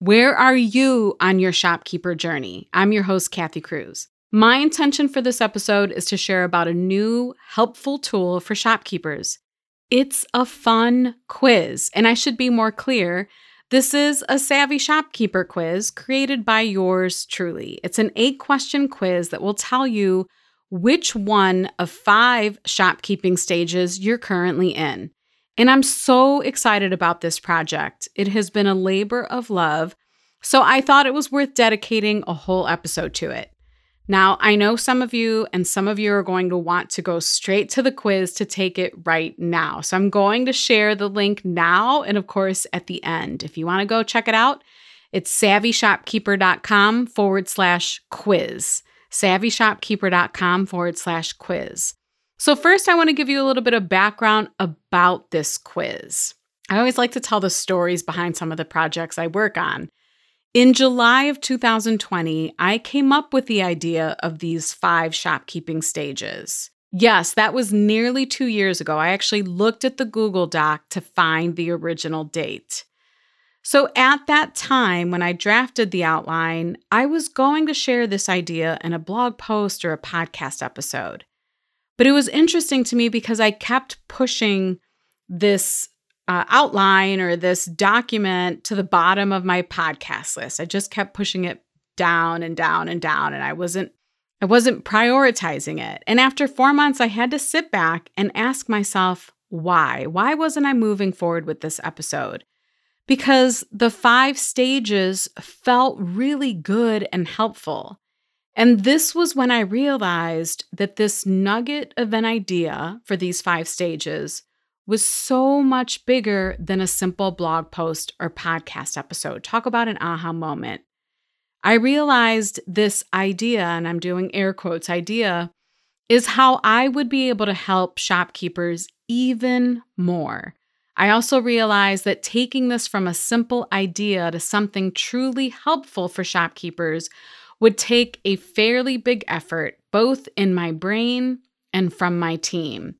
Where are you on your shopkeeper journey? I'm your host, Kathy Cruz. My intention for this episode is to share about a new, helpful tool for shopkeepers. It's a fun quiz, and I should be more clear. This is a Savvy Shopkeeper quiz created by yours truly. It's an eight question quiz that will tell you which one of five shopkeeping stages you're currently in. And I'm so excited about this project. It has been a labor of love, so I thought it was worth dedicating a whole episode to it. Now, I know some of you and some of you are going to want to go straight to the quiz to take it right now. So I'm going to share the link now and, of course, at the end. If you want to go check it out, it's savvyshopkeeper.com forward slash quiz. Savvyshopkeeper.com forward slash quiz. So, first, I want to give you a little bit of background about this quiz. I always like to tell the stories behind some of the projects I work on. In July of 2020, I came up with the idea of these five shopkeeping stages. Yes, that was nearly two years ago. I actually looked at the Google Doc to find the original date. So, at that time, when I drafted the outline, I was going to share this idea in a blog post or a podcast episode. But it was interesting to me because I kept pushing this uh, outline or this document to the bottom of my podcast list. I just kept pushing it down and down and down, and I wasn't I wasn't prioritizing it. And after four months, I had to sit back and ask myself, why? Why wasn't I moving forward with this episode? Because the five stages felt really good and helpful. And this was when I realized that this nugget of an idea for these five stages was so much bigger than a simple blog post or podcast episode. Talk about an aha moment. I realized this idea, and I'm doing air quotes idea, is how I would be able to help shopkeepers even more. I also realized that taking this from a simple idea to something truly helpful for shopkeepers would take a fairly big effort, both in my brain and from my team.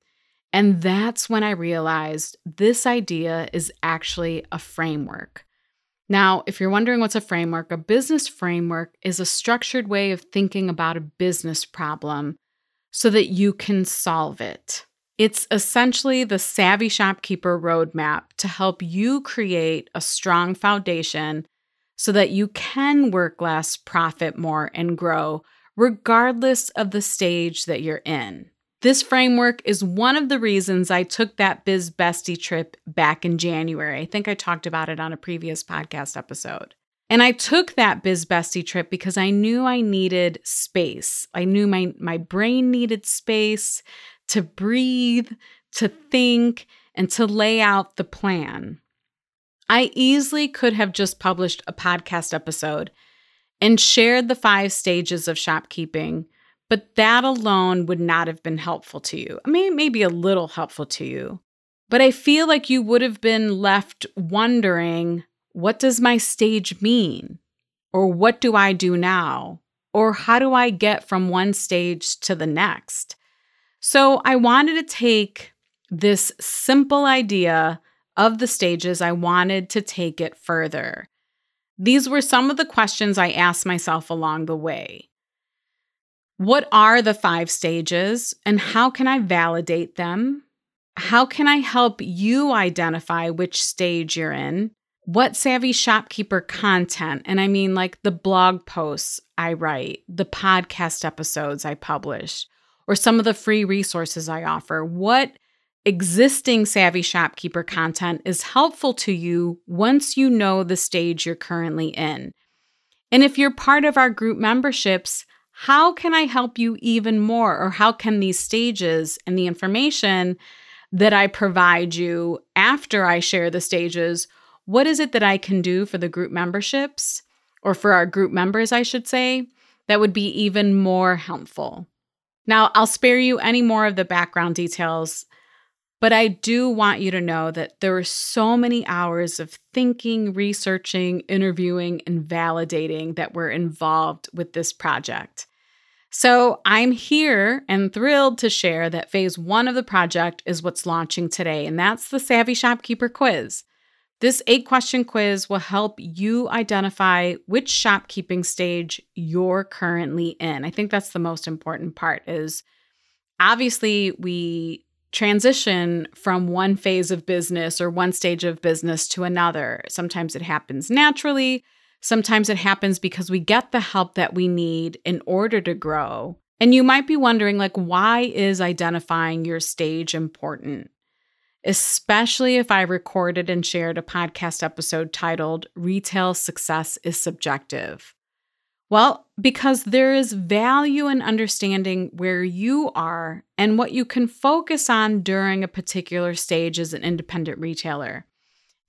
And that's when I realized this idea is actually a framework. Now, if you're wondering what's a framework, a business framework is a structured way of thinking about a business problem so that you can solve it. It's essentially the Savvy Shopkeeper roadmap to help you create a strong foundation so that you can work less, profit more, and grow, regardless of the stage that you're in. This framework is one of the reasons I took that Biz Bestie trip back in January. I think I talked about it on a previous podcast episode. And I took that Biz Bestie trip because I knew I needed space. I knew my, my brain needed space to breathe, to think, and to lay out the plan. I easily could have just published a podcast episode and shared the five stages of shopkeeping, but that alone would not have been helpful to you. I mean, maybe a little helpful to you, but I feel like you would have been left wondering what does my stage mean? Or what do I do now? Or how do I get from one stage to the next? So I wanted to take this simple idea of the stages, I wanted to take it further. These were some of the questions I asked myself along the way. What are the five stages and how can I validate them? How can I help you identify which stage you're in? What savvy shopkeeper content, and I mean like the blog posts I write, the podcast episodes I publish, or some of the free resources I offer, what existing Savvy Shopkeeper content is helpful to you once you know the stage you're currently in. And if you're part of our group memberships, how can I help you even more? Or how can these stages and the information that I provide you after I share the stages, what is it that I can do for the group memberships or for our group members, I should say, that would be even more helpful? Now, I'll spare you any more of the background details but I do want you to know that there were so many hours of thinking, researching, interviewing, and validating that were involved with this project. So I'm here and thrilled to share that phase one of the project is what's launching today, and that's the Savvy Shopkeeper Quiz. This eight question quiz will help you identify which shopkeeping stage you're currently in. I think that's the most important part is obviously we transition from one phase of business or one stage of business to another. Sometimes it happens naturally, sometimes it happens because we get the help that we need in order to grow. And you might be wondering like why is identifying your stage important? Especially if I recorded and shared a podcast episode titled Retail Success is Subjective. Well, because there is value in understanding where you are and what you can focus on during a particular stage as an independent retailer,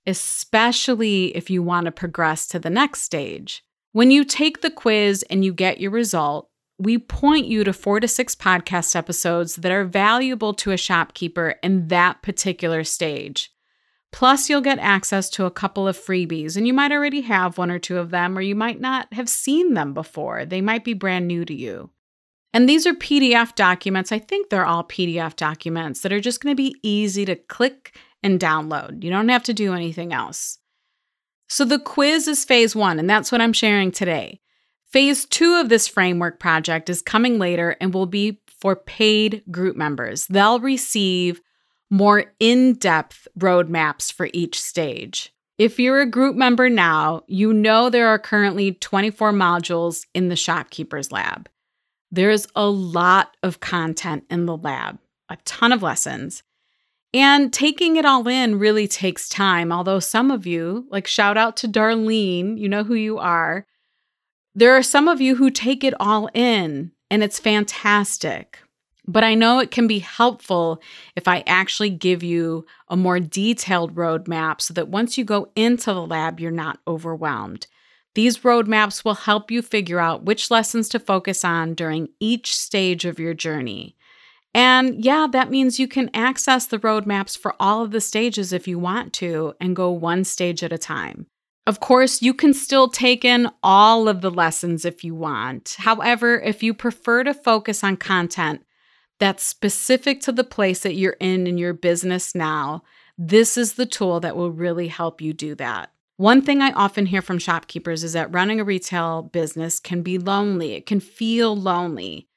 especially if you want to progress to the next stage. When you take the quiz and you get your result, we point you to four to six podcast episodes that are valuable to a shopkeeper in that particular stage. Plus, you'll get access to a couple of freebies, and you might already have one or two of them, or you might not have seen them before. They might be brand new to you. And these are PDF documents. I think they're all PDF documents that are just going to be easy to click and download. You don't have to do anything else. So, the quiz is phase one, and that's what I'm sharing today. Phase two of this framework project is coming later and will be for paid group members. They'll receive more in depth roadmaps for each stage. If you're a group member now, you know there are currently 24 modules in the Shopkeepers Lab. There's a lot of content in the lab, a ton of lessons. And taking it all in really takes time, although some of you, like shout out to Darlene, you know who you are. There are some of you who take it all in, and it's fantastic. But I know it can be helpful if I actually give you a more detailed roadmap so that once you go into the lab, you're not overwhelmed. These roadmaps will help you figure out which lessons to focus on during each stage of your journey. And yeah, that means you can access the roadmaps for all of the stages if you want to and go one stage at a time. Of course, you can still take in all of the lessons if you want. However, if you prefer to focus on content that's specific to the place that you're in in your business now, this is the tool that will really help you do that. One thing I often hear from shopkeepers is that running a retail business can be lonely. It can feel lonely.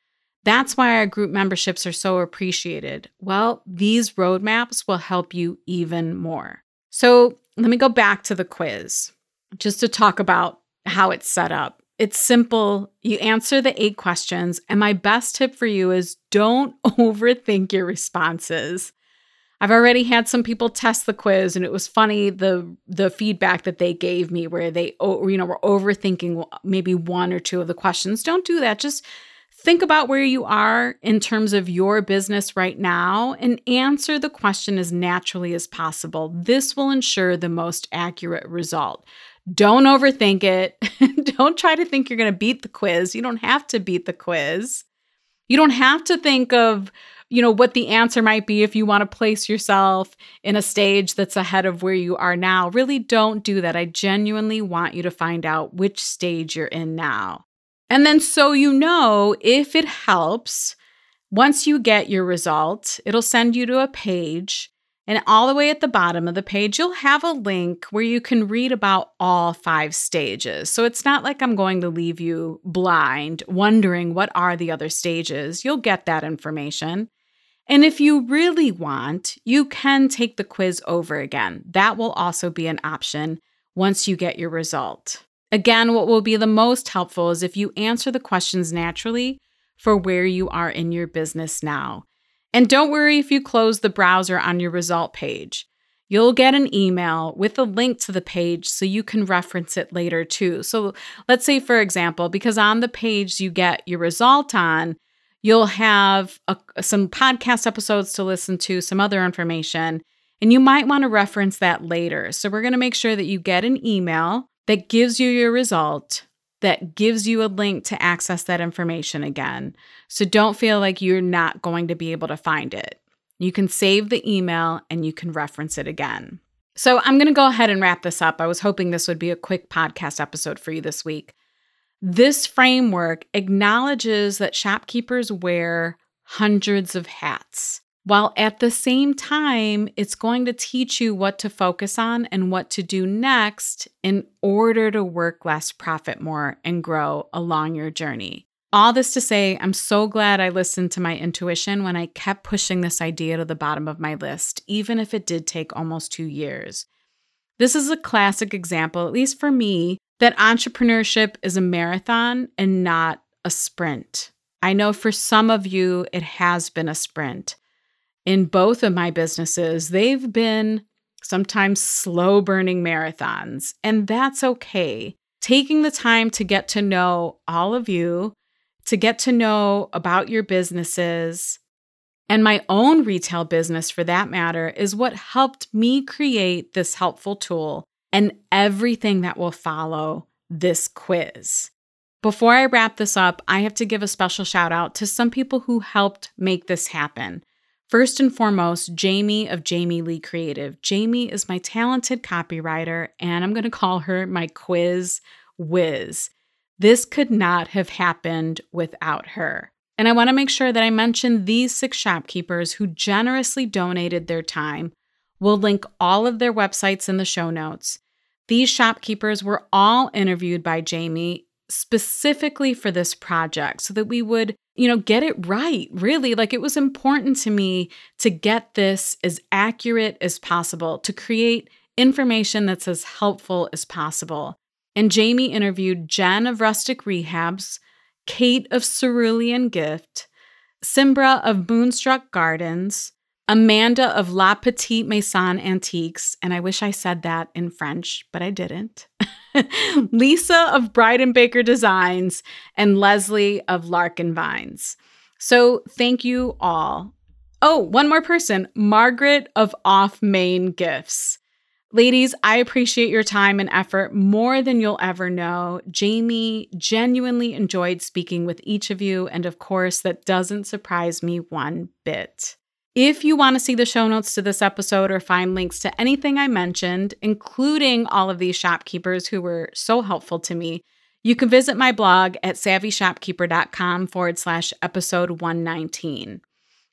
That's why our group memberships are so appreciated. Well, these roadmaps will help you even more. So let me go back to the quiz just to talk about how it's set up. It's simple. You answer the eight questions. And my best tip for you is don't overthink your responses. I've already had some people test the quiz and it was funny the the feedback that they gave me where they you know were overthinking maybe one or two of the questions. Don't do that. Just think about where you are in terms of your business right now and answer the question as naturally as possible. This will ensure the most accurate result. Don't overthink it. don't try to think you're going to beat the quiz. You don't have to beat the quiz. You don't have to think of, you know, what the answer might be if you want to place yourself in a stage that's ahead of where you are now. Really don't do that. I genuinely want you to find out which stage you're in now. And then so you know if it helps, once you get your result, it'll send you to a page and all the way at the bottom of the page, you'll have a link where you can read about all five stages. So it's not like I'm going to leave you blind, wondering what are the other stages. You'll get that information. And if you really want, you can take the quiz over again. That will also be an option once you get your result. Again, what will be the most helpful is if you answer the questions naturally for where you are in your business now. And don't worry if you close the browser on your result page. you'll get an email with a link to the page so you can reference it later too. So let's say, for example, because on the page you get your result on, you'll have a, some podcast episodes to listen to, some other information, and you might want to reference that later. So we're going to make sure that you get an email that gives you your result that gives you a link to access that information again. So don't feel like you're not going to be able to find it. You can save the email and you can reference it again. So I'm going to go ahead and wrap this up. I was hoping this would be a quick podcast episode for you this week. This framework acknowledges that shopkeepers wear hundreds of hats, while at the same time, it's going to teach you what to focus on and what to do next in order to work less, profit more, and grow along your journey. All this to say, I'm so glad I listened to my intuition when I kept pushing this idea to the bottom of my list, even if it did take almost two years. This is a classic example, at least for me, that entrepreneurship is a marathon and not a sprint. I know for some of you, it has been a sprint. In both of my businesses, they've been sometimes slow burning marathons, and that's okay. Taking the time to get to know all of you to get to know about your businesses and my own retail business for that matter is what helped me create this helpful tool and everything that will follow this quiz. Before I wrap this up, I have to give a special shout out to some people who helped make this happen. First and foremost, Jamie of Jamie Lee Creative. Jamie is my talented copywriter, and I'm going to call her my quiz whiz. This could not have happened without her. And I want to make sure that I mention these six shopkeepers who generously donated their time. We'll link all of their websites in the show notes. These shopkeepers were all interviewed by Jamie specifically for this project so that we would, you know, get it right. Really, like it was important to me to get this as accurate as possible, to create information that's as helpful as possible. And Jamie interviewed Jen of Rustic Rehabs, Kate of Cerulean Gift, Simbra of Moonstruck Gardens, Amanda of La Petite Maison Antiques, and I wish I said that in French, but I didn't. Lisa of Bride and Baker Designs, and Leslie of Larkin Vines. So thank you all. Oh, one more person Margaret of Off Main Gifts. Ladies, I appreciate your time and effort more than you'll ever know. Jamie genuinely enjoyed speaking with each of you, and of course, that doesn't surprise me one bit. If you want to see the show notes to this episode or find links to anything I mentioned, including all of these shopkeepers who were so helpful to me, you can visit my blog at savvyshopkeeper.com forward slash episode 119.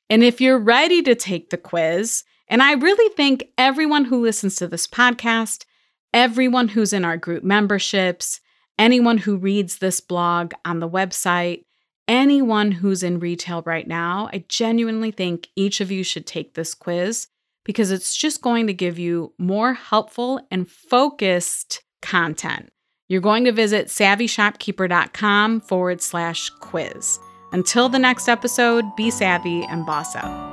And if you're ready to take the quiz, and I really think everyone who listens to this podcast, everyone who's in our group memberships, anyone who reads this blog on the website, anyone who's in retail right now, I genuinely think each of you should take this quiz because it's just going to give you more helpful and focused content. You're going to visit savvyshopkeeper.com forward slash quiz. Until the next episode, be savvy and boss up.